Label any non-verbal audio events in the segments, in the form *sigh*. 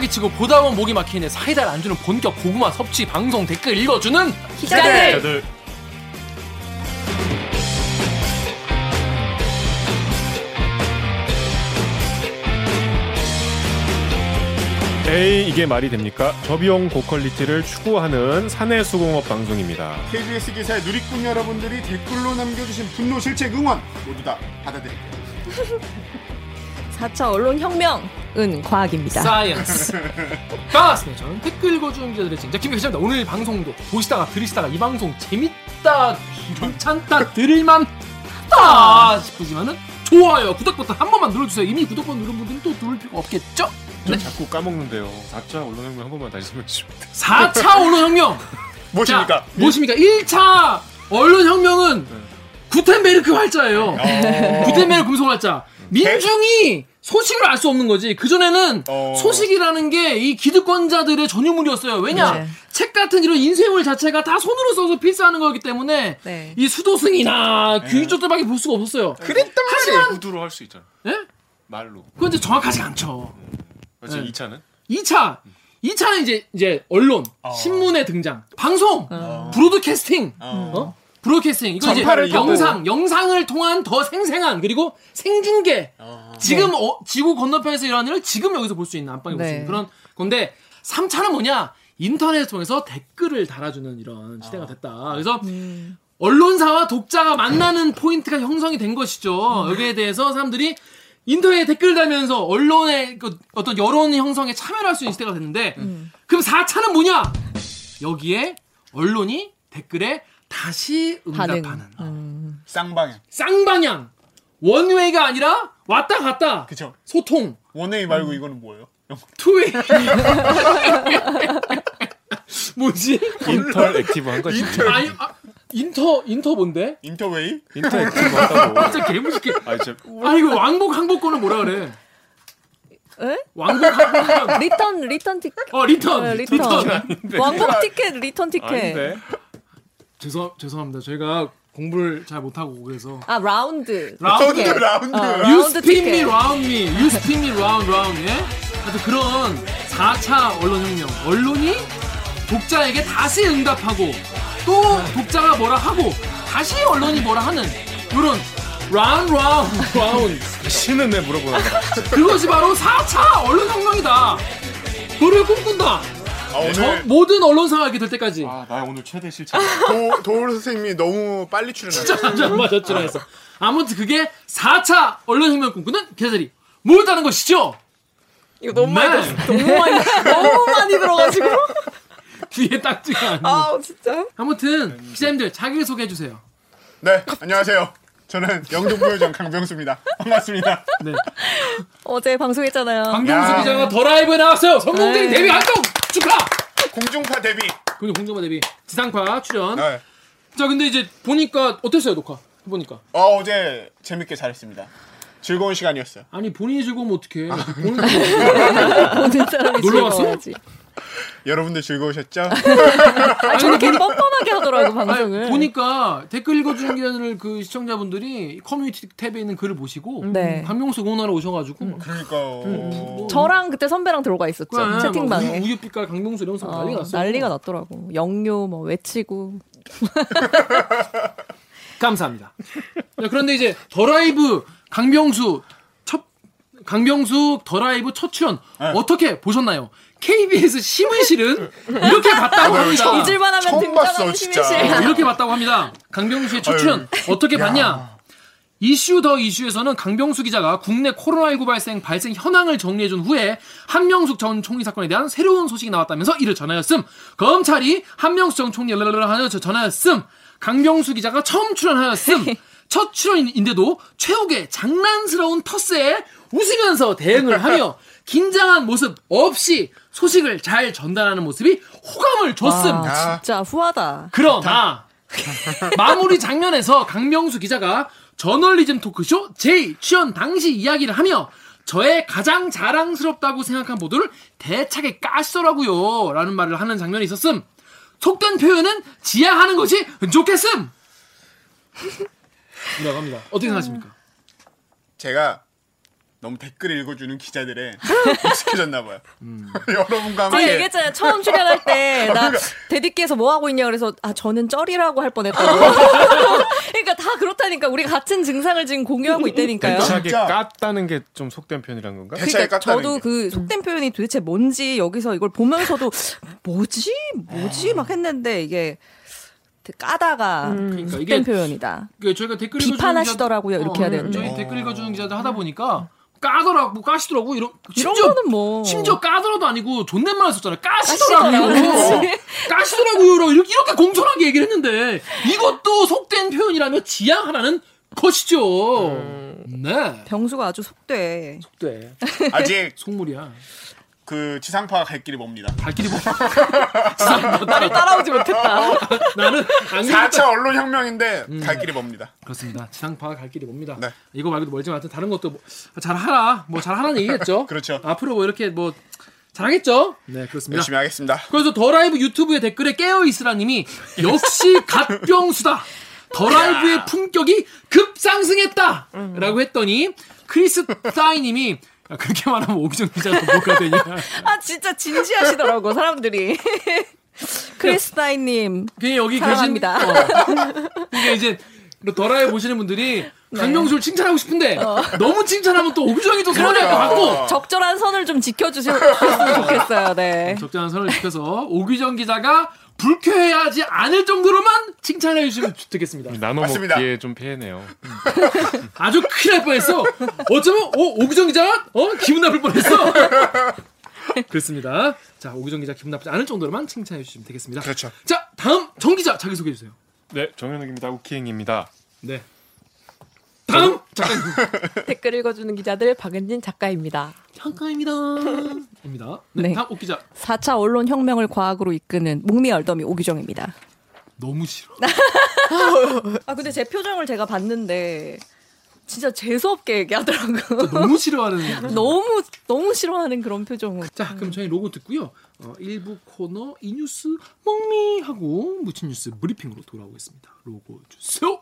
못박이 치고 보다 보면 목이 막히네 사이다를 안 주는 본격 고구마 섭취 방송 댓글 읽어주는 기자들. 다들 에이 이게 말이 됩니까? 저비용 고퀄리티를 추구하는 사내 수공업 방송입니다. KBS 기사의 누리꾼 여러분들이 댓글로 남겨주신 분노 실책 응원 모두 다 받아드릴게요. *laughs* 4차 언론혁명은 과학입니다. science 반갑습니다 저는 댓글 읽어주는 기자들의 진짜 김백희입니다 오늘 방송도 보시다가 들으시다가 이 방송 재밌다 괜찮다 들을만하다 싶으시면은 좋아요 구독 버튼 한 번만 눌러주세요 이미 구독 버튼 누른 분들은 또 누를 필요가 없겠죠? 저 자꾸 까먹는데요. 4차 언론혁명 한 번만 다시 설명해 주시면 돼요. 4차 언론혁명 무엇입니까? 자, 무엇입니까? 1차 언론혁명은 구텐베르크 활자예요. 구텐베르크 금속 활자. 민중이 소식을 알 수 없는 거지. 그전에는 어. 소식이라는 게 이 기득권자들의 전유물이었어요. 왜냐? 네. 책 같은 이런 인쇄물 자체가 다 손으로 써서 필사하는 거기 때문에 네. 이 수도승이나 귀족들밖에 볼 수가 없었어요. 그랬단 하지만 구두로 할 수 있잖아. 예? 말로. 그건 이제 정확하지 않죠. 그렇지 네. 2차는? 2차. 2차는 이제 이제 언론, 신문의 등장, 방송, broadcasting, 어? broadcasting. 이거 이제. 영상, 영상을 통한 더 생생한 그리고 생중계. 지금 어, 지구 건너편에서 일어나는 일을 지금 여기서 볼 수 있는 안방에 볼수 네. 있는 그런 건데 3차는 뭐냐? 인터넷을 통해서 댓글을 달아주는 이런 시대가 됐다. 그래서 언론사와 독자가 만나는 포인트가 형성이 된 것이죠. 여기에 대해서 사람들이 인터넷에 댓글 달면서 언론의 그 어떤 여론 형성에 참여를 할수 있는 시대가 됐는데 그럼 4차는 뭐냐? 여기에 언론이 댓글에 다시 반응. 응답하는 음. 쌍방향. 쌍방향 one way가 아니라 왔다 갔다 그쵸. 소통 one way 말고 이거는 뭐예요? two way *laughs* 뭐지? interactive한 거지. 아니 아, inter inter 뭔데? interway? interactive하다고. *laughs* 진짜 개무식해. 아 진짜 아 이거 왕복 항공권은 뭐라 그래? 에? 왕복 항공권. return return ticket. 어 return. 네, return. return. 왕복 티켓 return ticket. 아닌데. 죄송 죄송합니다. 저희가 공부를 잘 못하고 그래서 아 round. round. round. 어, round me ticket. round me. You spin me round round. 예? 하여튼 그런 4차 언론 혁명. 언론이 독자에게 다시 응답하고 또 독자가 뭐라 하고 다시 언론이 뭐라 하는 이런 round round round. 신은 왜 물어보는? 그것이 바로 4차 언론 혁명이다. 그를 꿈꾼다. 아, 오늘 저 모든 언론사가 이렇게 될 때까지. 아, 나 오늘 최대 실천. 도, 도울 선생님이 너무 빨리 출연하셨어요. 안 맞았죠. 해서 아무튼 그게 4차 언론혁명 꿈꾸는 기자들이 모였다는 것이죠. 이거 너무 많이 네. 너무 많이 너무 많이 들어가지고. *laughs* 뒤에 딱지가 아니고. 아우 진짜. 아무튼 기자님들 자기 소개 해 주세요. 네, 안녕하세요. 저는 영등부요정 강병수입니다. 반갑습니다. 네. 어제 방송했잖아요. 강병수 야. 기자가 더 라이브에 나왔어요. 성공적인 네. 데뷔 활동 축하. 공중파 데뷔. 그리고 공정마 데뷔 지상파 출연. 네. 자 근데 이제 보니까 어땠어요 녹화? 보니까 어, 어제 재밌게 잘했습니다. 즐거운 시간이었어요. 아니 본인이 즐거우면 어떡해 본인 *laughs* *laughs* 모든 사람이 놀러 갔어? 여러분들 즐거우셨죠? *laughs* 아, 저렇게 뻔뻔하게 하더라고 방송을. 아니, 보니까 댓글 읽어주는 기자들 그 시청자분들이 커뮤니티 탭에 있는 글을 보시고 네. 강병수 응원하러 오셔가지고 그러니까요. 뭐 저랑 그때 선배랑 들어가 있었죠 그래, 막 채팅방에. 우유, 우유 빛깔 강병수 이러면서 어, 난리가 났어. 난리가 났더라고. 영요 뭐 외치고. *laughs* 감사합니다. 자, 그런데 이제 더 라이브 강병수 첫 강병수 더 라이브 첫 출연 네. 어떻게 보셨나요? KBS 심의실은 이렇게 봤다고 합니다. 잊을만 하면 처음 봤어, 등장하는 진짜. 어, 이렇게 봤다고 합니다. 강병수의 첫 아유, 출연 어떻게 봤냐? 이슈 더 이슈에서는 강병수 기자가 국내 코로나19 발생 발생 현황을 정리해준 후에 한명숙 전 총리 사건에 대한 새로운 소식이 나왔다면서 이를 전하였음. 검찰이 한명숙 전 총리 연락을 하여 전하였음. 강병수 기자가 처음 출연하였음. *laughs* 첫 출연인데도 최욱의 장난스러운 터스에 웃으면서 대응을 하며 *laughs* 긴장한 모습 없이 소식을 잘 전달하는 모습이 호감을 줬음. 아, 진짜 후하다. 그러나 *laughs* *laughs* 마무리 장면에서 강명수 기자가 저널리즘 토크쇼 J 출연 당시 이야기를 하며 저의 가장 자랑스럽다고 생각한 보도를 대차게 까시더라고요 라는 말을 하는 장면이 있었음 속된 표현은 지양하는 것이 좋겠음 *laughs* 이라고 합니다 어떻게 생각하십니까? 제가 너무 댓글 읽어주는 기자들에 익숙해졌나 봐요. *laughs* 여러분과 제가 함께 얘기했잖아요. 처음 출연할 때, *laughs* 나, 대디께서 뭐 하고 있냐 그래서, 아, 저는 쩔이라고 할 뻔했다고. *laughs* 그러니까 다 그렇다니까. 우리가 같은 증상을 지금 공유하고 있다니까요. 대차게. 깠다는 게 좀 속된 표현이란 건가? 그러니까 깠다는 저도 게. 그 속된 표현이 도대체 뭔지 여기서 이걸 보면서도 뭐지 뭐지 막 했는데 이게 까다가 그러니까 속된 이게 표현이다. 그 저희가 댓글 비판하시더라고요. 기자- 이렇게 해야 어, 되는데. 저희 댓글 읽어주는 기자들 하다 보니까 까더라고 뭐 까시더라고 이런 이런 심지어 거는 뭐 심지어 까더라도 아니고 존댓말 썼잖아요. 까시더라고요. 까시더라고요. *laughs* 이렇게 이렇게 공손하게 얘기를 했는데 이것도 속된 표현이라며 지양하라는 것이죠. 네. 병수가 아주 속돼. 속돼. *laughs* 아직 속물이야. 그 지상파가 갈 길이 멉니다. 갈 길이 뭐 나를 *laughs* 따라오지 못했다. *laughs* 나는 안 4차 언론 혁명인데 갈 길이 멉니다. 그렇습니다. 지상파가 갈 길이 멉니다. 네. 이거 말고도 멀지만 하여튼 다른 것도 뭐 잘 하라. 뭐 잘 하라는 얘기겠죠. *laughs* 그렇죠. 앞으로 뭐 이렇게 뭐 잘하겠죠. 네 그렇습니다. 열심히 하겠습니다. 그래서 더 라이브 유튜브의 댓글에 깨어 있으라 님이 역시 갓병수다. 더 라이브의 품격이 급상승했다 라고 했더니 크리스 타이 님이 야, 그렇게 말하면 오기정 기자가 뭐가 되냐. *laughs* 아 진짜 진지하시더라고 사람들이. *laughs* 크리스타인님 그냥 여기 사랑합니다. 계신 어, 이게 이제 더 라이브 보시는 분들이 강명수를 칭찬하고 싶은데 너무 칭찬하면 또 오기정이 또 서운할 것 같고 적절한 선을 좀 지켜주셨으면 좋겠어요. 네. 적절한 선을 지켜서 오기정 기자가 불쾌해하지 않을 정도로만 칭찬해 주시면 좋겠습니다. 나눠 맞습니다. 먹기에 좀 피해네요. *laughs* 아주 큰일 날 뻔했어. 어쩌면 어 오기정 기자가 어 기분 나쁠 뻔했어. *laughs* 그렇습니다. 자 오기정 기자 기분 나쁘지 않을 정도로만 칭찬해 주시면 되겠습니다. 그렇죠. 자 다음 정 기자 자기 소개해 주세요. 네, 정현욱입니다. 우키행입니다. 네. 다음 *laughs* 작가님 댓글 읽어주는 기자들 박은진 작가입니다. 잠깐입니다. 입니다. 네, 네. 다음 옥 기자 4차 언론 혁명을 과학으로 이끄는 목미 얼더미 오기정입니다. 너무 싫어. *laughs* 아 근데 제 표정을 제가 봤는데 진짜 재수 없게 얘기하더라고. 너무 싫어하는. 너무 너무 싫어하는 그런 표정을. 자 그럼 저희 로고 듣고요. 어, 일부 코너 이 뉴스 멍미 하고 묻힌 뉴스 브리핑으로 돌아오겠습니다. 로고 주세요.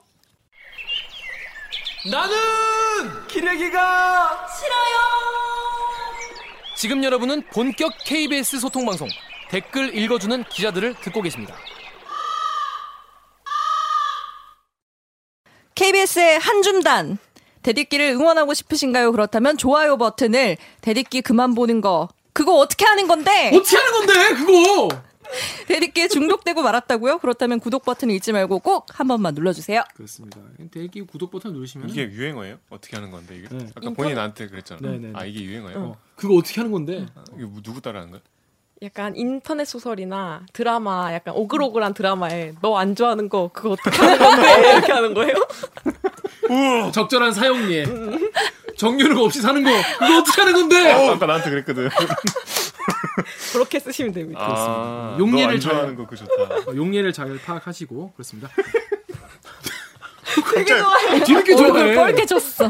나는 기레기가 싫어요. 지금 여러분은 본격 KBS 소통 방송 댓글 읽어주는 기자들을 듣고 계십니다. KBS의 한줌단 대디끼를 응원하고 싶으신가요? 그렇다면 좋아요 버튼을 대디끼 그만 보는 거 그거 어떻게 하는 건데? 어떻게 하는 건데 그거? 대디끼에 중독되고 말았다고요? 그렇다면 구독 버튼 잊지 말고 꼭 한 번만 눌러주세요. 그렇습니다. 대기 구독 버튼 누르시면 이게 유행어예요? 어떻게 하는 건데 이게? 네. 아까 본인 나한테 그랬잖아. 네, 네, 네. 아 이게 유행어예요? 어, 그거 어떻게 하는 건데? 이게 뭐 누구 따라하는 거야? 약간 인터넷 소설이나 드라마, 약간 오글오글한 드라마에 너 안 좋아하는 거 그거 어떻게 하는 건데 *laughs* 이렇게 하는 거예요? 적절한 사용리에 정유력 없이 사는 거 그거 어떻게 하는 건데? 아까 나한테 그랬거든. *laughs* 그렇게 쓰시면 됩니다. 아, 용례를 잘- 좋아하는 거 그 좋다. 어, 용례를 잘 파악하시고 그렇습니다. 되게 좋아해. 뒤늦게 얼굴 좋아해. 뻘개졌어.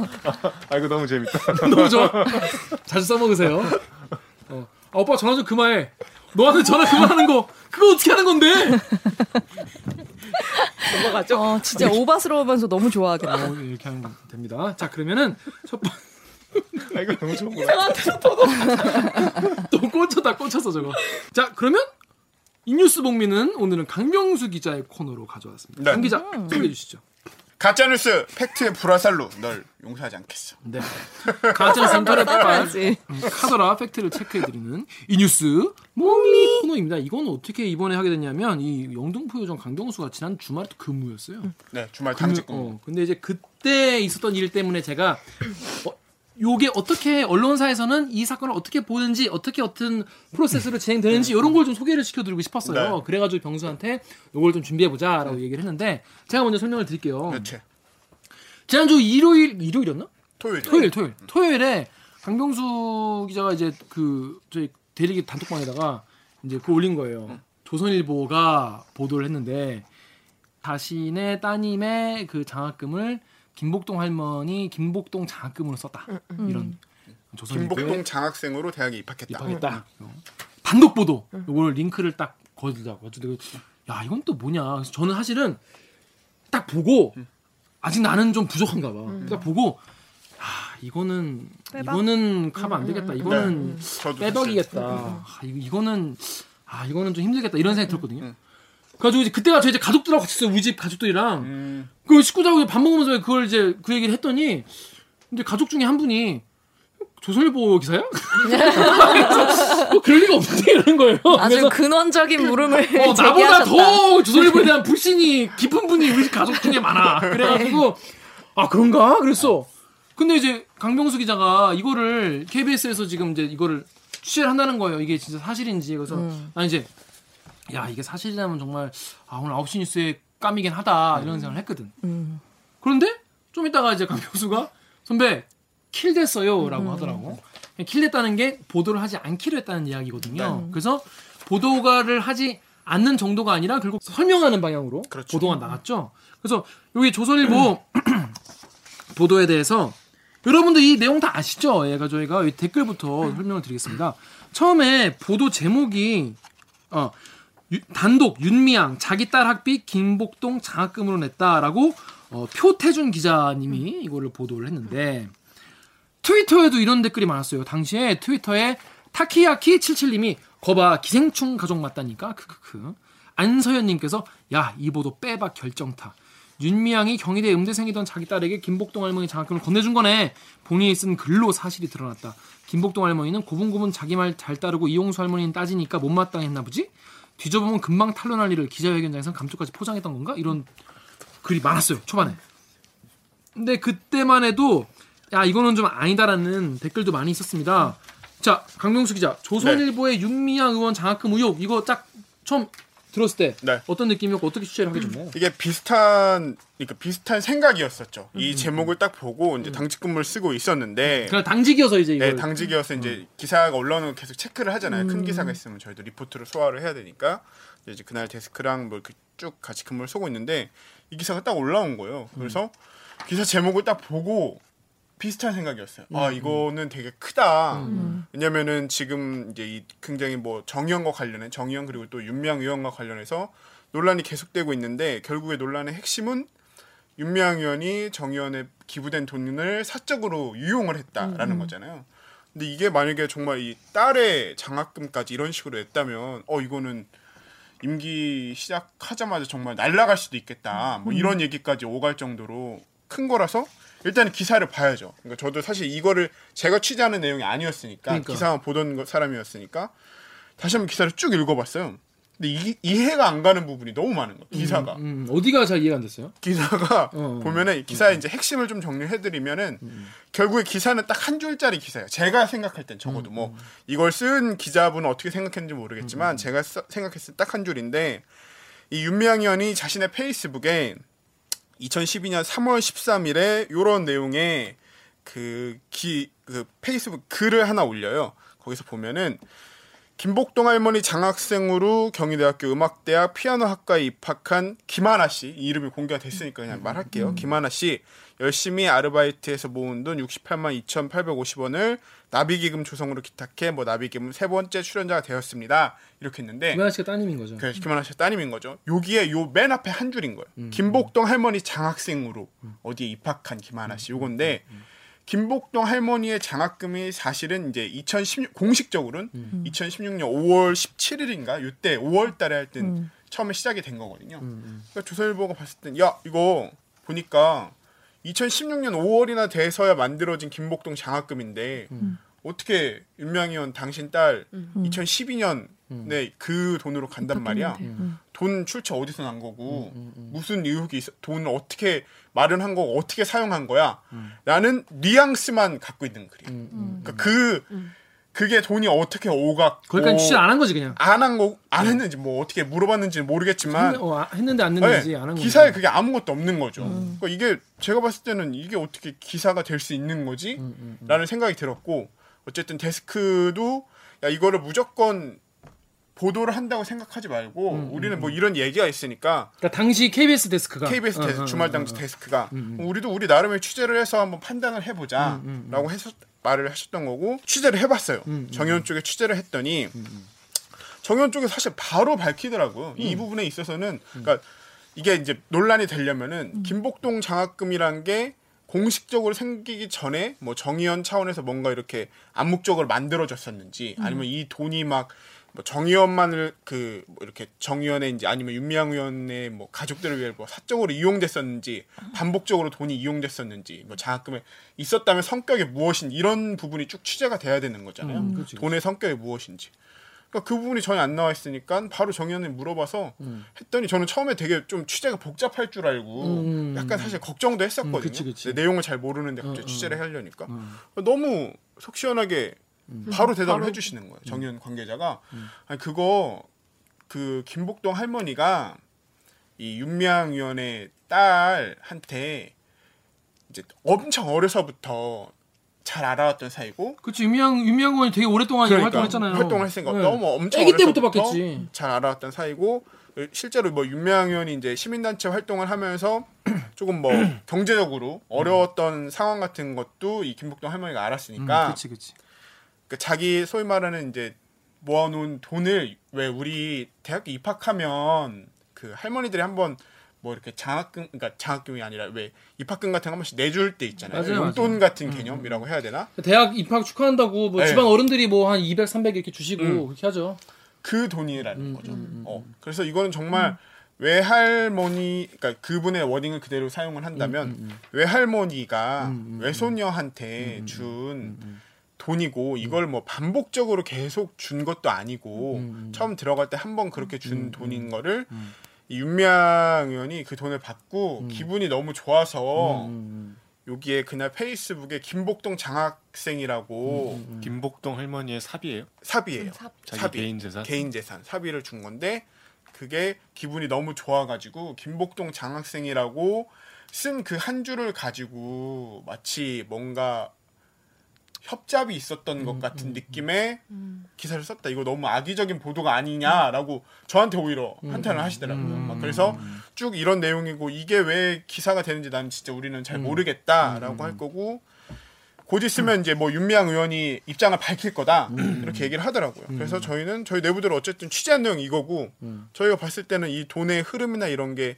아 이거 너무 재밌다. *laughs* 너무 좋아. 자주 써먹으세요. 어. 아, 오빠 전화 좀 그만해. 너한테 전화 그만하는 거 그거 어떻게 하는 건데? 넘어가죠. 어, 진짜 오바스러우면서 너무 좋아하겠다. 어, 이렇게 하면 됩니다. 자 그러면은 첫 번. 아 이거 너무 좋은 거야. *laughs* 또 꽂혔다 꽂혔어 저거. 자 그러면 이 뉴스 뭥미는 오늘은 강병수 기자의 코너로 가져왔습니다. 네. 강 기자 소개해 주시죠. 가짜뉴스 팩트의 불화살로 널 용서하지 않겠어. 네. 가짜 인터넷 빨 따라야지. 카더라 팩트를 체크해드리는 이 뉴스 뭥미 코너입니다. 이건 어떻게 이번에 하게 됐냐면 이 영등포 요정 강병수가 지난 주말에 또 근무였어요. 네, 주말 근무, 당직 근무. 어, 근데 이제 그때 있었던 일 때문에 제가 어, 요게 어떻게 언론사에서는 이 사건을 어떻게 보는지 어떻게 어떤 프로세스로 진행되는지 이런 걸 좀 소개를 시켜드리고 싶었어요. 네. 그래가지고 병수한테 요걸 좀 준비해보자라고 얘기를 했는데 제가 먼저 설명을 드릴게요. 그렇지. 지난주 일요일 일요일이었나? 토요일. 토요일 토요일 토요일에 강병수 기자가 이제 그 저희 대리기 단톡방에다가 이제 그 올린 거예요. 조선일보가 보도를 했는데 자신의 따님의 그 장학금을 김복동 할머니 김복동 장학금으로 썼다. 이런 조선일보에 김복동 장학생으로 대학에 입학했다. 입학했다. 어. 단독 보도. 요걸 링크를 딱 거두자고. 가지고 야 이건 또 뭐냐. 그래서 저는 사실은 딱 보고 아직 나는 좀 부족한가 봐. 딱 보고 아 이거는 빼박? 이거는 가면 안 되겠다. 이거는 저도 빼박이겠다. 아, 이거, 이거는 아 이거는 좀 힘들겠다 이런 생각이 들었거든요. 그래가지고 이제 그때 가 저 이제 가족들하고 같이 있어요. 우리 집 가족들이랑 음, 그 식구들하고 밥 먹으면서 그걸 이제 그 얘기를 했더니 이제 가족 중에 한 분이 조선일보 기사야? *laughs* 뭐 그럴 리가 없는데 이러는 거예요. 아주 그래서 근원적인 물음을 어, 나보다 제기하셨다. 더 조선일보에 대한 불신이 깊은 분이 우리 가족 중에 많아. 그래가지고 아 그런가? 그랬어. 근데 이제 강병수 기자가 이거를 KBS에서 지금 이제 이거를 취재를 한다는 거예요. 이게 진짜 사실인지. 그래서 난 이제 야 이게 사실이라면 정말 아 오늘 9시 뉴스에 깜이긴 하다 이런 생각을 했거든. 음. 그런데 좀 이따가 이제 강병수가 선배 kill 됐어요라고 하더라고. kill 됐다는 게 보도를 하지 않기로 했다는 이야기거든요. 그래서 보도가를 하지 않는 정도가 아니라 결국 설명하는 방향으로 그렇죠. 보도가 나갔죠. 그래서 여기 조선일보 *clears throat* 보도에 대해서 여러분들 이 내용 다 아시죠? 얘가 저희가 이 댓글부터 설명을 드리겠습니다. 처음에 보도 제목이 어, 유- 단독 윤미향 자기 딸 학비 김복동 장학금으로 냈다라고 어, 표태준 기자님이 이거를 보도를 했는데 트위터에도 이런 댓글이 많았어요. 당시에 트위터에 타키야키 77님이 거봐 기생충 가족 맞다니까? 크크크. 안서연님께서 야 이 보도 빼박 결정타. 윤미향이 경희대 음대생이던 자기 딸에게 김복동 할머니 장학금을 건네준 거네. 본인이 쓴 글로 사실이 드러났다. 김복동 할머니는 고분고분 자기 말 잘 따르고 이용수 할머니는 따지니까 못마땅했나 보지 뒤져보면 금방 탄로날 일을 기자회견장에서 감쪽까지 포장했던 건가? 이런 글이 많았어요 초반에. 근데 그때만 해도 야 이거는 좀 아니다라는 댓글도 많이 있었습니다. 자 강명수 기자. 조선일보의 윤미향 의원 장학금 의혹. 이거 딱 처음 들었을 때 네. 어떤 느낌이었고 어떻게 취재를 하게 됐나요? 이게 비슷한 그러니까 비슷한 생각이었었죠. 이 제목을 딱 보고 이제 당직 근무를 쓰고 있었는데 그냥 당직이어서 이제 이걸 네, 당직이어서 이제 기사가 올라오는 거 계속 체크를 하잖아요. 큰 기사가 있으면 저희도 리포트를 소화를 해야 되니까 이제 그날 데스크랑 뭐쭉 같이 근무를 쏘고 있는데 이 기사가 딱 올라온 거예요. 그래서 기사 제목을 딱 보고 비슷한 생각이었어요. 아 이거는 되게 크다. 왜냐면은 지금 이제 이 굉장히 뭐 정의원과 관련해 정의원 그리고 또 윤미향 의원과 관련해서 논란이 계속되고 있는데 결국에 논란의 핵심은 윤미향 의원이 정의원에 기부된 돈을 사적으로 유용을 했다라는 거잖아요. 근데 이게 만약에 정말 이 딸의 장학금까지 이런 식으로 냈다면 어 이거는 임기 시작하자마자 정말 날아갈 수도 있겠다. 뭐 이런 얘기까지 오갈 정도로 큰 거라서 일단 기사를 봐야죠. 그러니까 저도 사실 이거를 제가 취재하는 내용이 아니었으니까 그러니까. 기사만 보던 거- 사람이었으니까 다시 한번 기사를 쭉 읽어봤어요. 근데 이, 이해가 안 가는 부분이 너무 많은 거예요. 기사가. 음, 어디가 잘 이해가 안 됐어요? 기사가 어. 보면은 이 기사의 이제 핵심을 좀 정리해드리면은 결국에 기사는 딱 한 줄짜리 기사예요. 제가 생각할 땐 적어도 뭐 이걸 쓴 기자분은 어떻게 생각했는지 모르겠지만 제가 써- 생각했을 때 딱 한 줄인데 이 윤미향 의원이 자신의 페이스북에 2012년 3월 13일에 요런 내용의 그, 기, 그 페이스북 글을 하나 올려요. 거기서 보면은 김복동 할머니 장학생으로 경희대학교 음악대학 피아노학과에 입학한 김하나 씨, 이 이름이 공개가 됐으니까 그냥 말할게요. 김하나 씨 열심히 아르바이트해서 모은 돈 68만 2,850원을 나비기금 조성으로 기탁해 뭐 나비기금 세 번째 출연자가 되었습니다. 이렇게 했는데 김하나 씨가 따님인 거죠. 그래서 김하나 씨 따님인 거죠. 여기에 요 맨 앞에 한 줄인 거예요. 김복동 할머니 장학생으로 어디에 입학한 김하나 씨 요건데 김복동 할머니의 장학금이 사실은 이제 2016 공식적으로는 2016년 5월 17일인가 요때 5월 달에 할땐 처음에 시작이 된 거거든요. 그러니까 조선일보가 봤을 땐 야, 이거 보니까 2016년 5월이나 돼서야 만들어진 김복동 장학금인데 어떻게 윤명희 의원 당신 딸 2012년에 그 돈으로 간단 말이야. 돈 출처 어디서 난 거고 무슨 의혹이 있어? 돈을 어떻게 마련한 거고 어떻게 사용한 거야? 라는 뉘앙스만 갖고 있는 글이에요 그러니까 그 그게 돈이 어떻게 오갔고 거기까지 취재 안 한 거지 그냥. 안 한 거 안 했는지 뭐 어떻게 물어봤는지 모르겠지만 했는- 어, 아, 했는데 안 했는지 네, 안한 거지. 기사에 그게 아무것도 없는 거죠. 그러니까 이게 제가 봤을 때는 이게 어떻게 기사가 될 수 있는 거지? 음, 라는 생각이 들었고 어쨌든 데스크도 야 이거를 무조건 보도를 한다고 생각하지 말고 음, 우리는 뭐 이런 얘기가 있으니까 그러니까 당시 KBS 데스크가 KBS 데스, 어, 어, 주말 어, 당시 어. 데스크가 음, 우리도 우리 나름의 취재를 해서 한번 판단을 음, 해보자라고 해서 말을 하셨던 거고 취재를 해봤어요. 음, 정의원 쪽에 취재를 했더니 정의원 쪽에 사실 바로 밝히더라고요. 이 음. 부분에 있어서는 그러니까 이게 이제 논란이 되려면은 김복동 장학금이란 게 공식적으로 생기기 전에 뭐 정의연 차원에서 뭔가 이렇게 암묵적으로 만들어졌었는지 아니면 이 돈이 막 뭐 정의연만을 그 뭐 이렇게 정의연의 이제 아니면 윤미향 의원의 뭐 가족들을 위해 뭐 사적으로 이용됐었는지 반복적으로 돈이 이용됐었는지 뭐 장학금에 있었다면 성격이 무엇인 이런 부분이 쭉 취재가 돼야 되는 거잖아요. 음, 돈의 성격이 무엇인지. 그러니까 그 부분이 전혀 안 나와 있으니까 바로 정의연에 물어봐서 했더니 저는 처음에 되게 좀 취재가 복잡할 줄 알고 음. 약간 사실 걱정도 했었거든요. 음, 그치, 그치. 내용을 잘 모르는데 갑자기 어, 어. 취재를 하려니까 음. 너무 속 시원하게 바로 대답을 바로. 해주시는 거예요. 정의연 관계자가 아니 그거 그 김복동 할머니가 이 윤미향 의원의 딸한테 이제 엄청 어려서부터 잘 알아왔던 사이고 그치 유미양 유미양 의원이 되게 오랫동안 활동했잖아요. 활동을 했으니까 네. 너무 엄청 아기 때부터 어려서부터 봤겠지. 잘 알아왔던 사이고 실제로 뭐 윤미향 의원이 이제 시민단체 활동을 하면서 *clears throat* 조금 뭐 *clears throat* 경제적으로 어려웠던 상황 같은 것도 이 김복동 할머니가 알았으니까 음, 그치 그치. 그 자기 소위 말하는 이제 모아놓은 돈을 왜 우리 대학교 입학하면 그 할머니들이 한번 뭐 이렇게 장학금 그러니까 장학금이 아니라 왜 입학금 같은 거 한 번씩 내줄 때 있잖아요. 맞아요, 용돈 맞아요. 같은 개념이라고 해야 되나? 대학 입학 축하한다고 뭐 네. 집안 어른들이 뭐 한 200, 300 이렇게 주시고 음. 그렇게 하죠. 그 돈이라는 음, 거죠. 음, 음, 어. 그래서 이거는 정말 외할머니 그러니까 그분의 워딩을 그대로 사용을 한다면 음, 음, 외할머니가 음, 음, 외손녀한테 음, 음, 준 음, 음. 돈이고 이걸 뭐 반복적으로 계속 준 것도 아니고 음, 음. 처음 들어갈 때 한 번 그렇게 준 음, 돈인 거를 음. 이 윤미향 의원이 그 돈을 받고 음. 기분이 너무 좋아서 음, 여기에 그날 페이스북에 김복동 장학생이라고 음, 음. 김복동 할머니의 삽이에요. 사비예요. 삽. 자기 삽이. 개인 재산. 개인 재산 사비를 준 건데 그게 기분이 너무 좋아가지고 김복동 장학생이라고 쓴 그 한 줄을 가지고 마치 뭔가 협잡이 있었던 것 같은 느낌의 기사를 썼다. 이거 너무 악의적인 보도가 아니냐라고 저한테 오히려 한탄을 하시더라고요. 음. 막 그래서 쭉 이런 내용이고 이게 왜 기사가 되는지 난 진짜 우리는 잘 모르겠다라고 할 거고 곧 있으면 이제 뭐 윤미향 의원이 입장을 밝힐 거다 이렇게 얘기를 하더라고요. 그래서 저희는 저희 내부대로 어쨌든 취재한 내용 이 이거고 저희가 봤을 때는 이 돈의 흐름이나 이런 게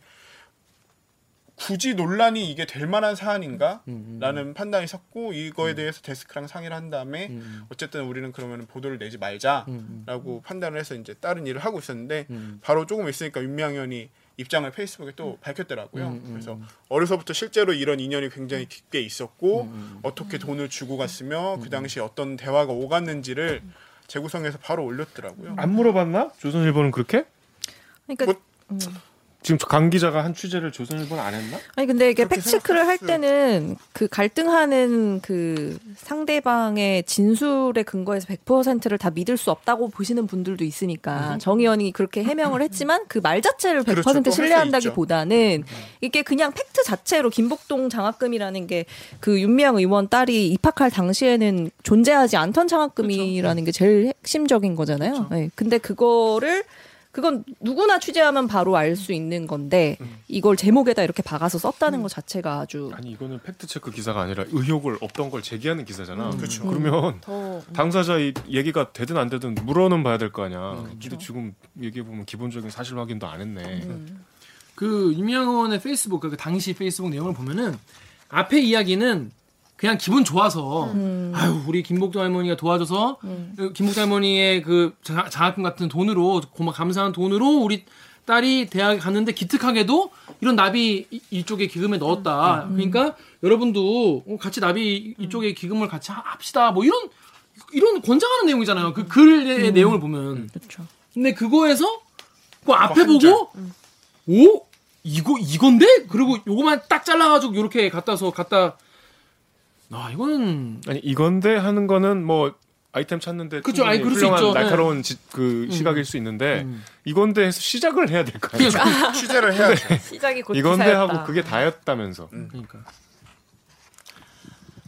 굳이 논란이 이게 될 만한 사안인가라는 판단이 섰고 이거에 대해서 데스크랑 상의를 한 다음에 음. 어쨌든 우리는 그러면 보도를 내지 말자라고 음. 판단을 해서 이제 다른 일을 하고 있었는데 음. 바로 조금 있으니까 의원이 입장을 페이스북에 또 밝혔더라고요. 음, 음, 그래서 음. 어려서부터 실제로 이런 인연이 굉장히 깊게 있었고 음, 어떻게 돈을 주고 갔으며 그 당시 어떤 대화가 오갔는지를 재구성해서 바로 올렸더라고요. 안 물어봤나? 조선일보는 그렇게? 그러니까 뭐- 음. 지금 강 기자가 한 취재를 조선일보는 안 했나? 아니 근데 이게 팩트체크를 할. 때는 그 갈등하는 그 상대방의 진술에 근거해서 100%를 다 믿을 수 없다고 보시는 분들도 있으니까 정 의원이 그렇게 해명을 했지만 그 말 자체를 100% 그렇죠. 신뢰한다기보다는 이게 그냥 팩트 자체로 김복동 장학금이라는 게 그 윤미향 의원 딸이 입학할 당시에는 존재하지 않던 장학금이라는 게 제일 핵심적인 거잖아요. 네. 근데 그거를 그건 누구나 취재하면 바로 알 수 있는 건데 이걸 제목에다 이렇게 박아서 썼다는 것 자체가 아주 아니 이거는 팩트 체크 기사가 아니라 의혹을 없던 걸 제기하는 기사잖아. 그렇죠. 그러면 더 당사자 이 얘기가 되든 안 되든 물어는 봐야 될 거 아니야. 음, 근데 지금 얘기해 보면 기본적인 사실 확인도 안 했네. 음. 그 유미양 의원의 페이스북 그 당시 페이스북 내용을 보면은 앞에 이야기는 그냥 기분 좋아서 음. 아유 우리 김복동 할머니가 도와줘서 음. 그 김복동 할머니의 그 자- 장학금 같은 돈으로 고마 감사한 돈으로 우리 딸이 대학에 갔는데 기특하게도 이런 나비 이- 이쪽에 기금에 넣었다. 음. 그러니까 여러분도 어, 같이 나비 이쪽에 기금을 같이 하- 합시다. 뭐 이런 이런 권장하는 내용이잖아요. 그 글의 음. 내용을 보면. 그렇죠. 근데 그거에서 그 앞에 한 보고 오 이거 이건데 그리고 요거만 딱 잘라가지고 이렇게 갖다서 갖다 아 이거는 아니 이건데 하는 거는 뭐 아이템 찾는데 그쵸, 충분히 아니, 그럴 수 훌륭한 있죠. 날카로운 지- 그 시각일 수 있는데 음. 이건데 해서 시작을 해야 될거 아니야. 그러니까 *laughs* 취재를 해야죠. 시작이 곧 이건데 기사였다. 하고 그게 다였다면서. 그러니까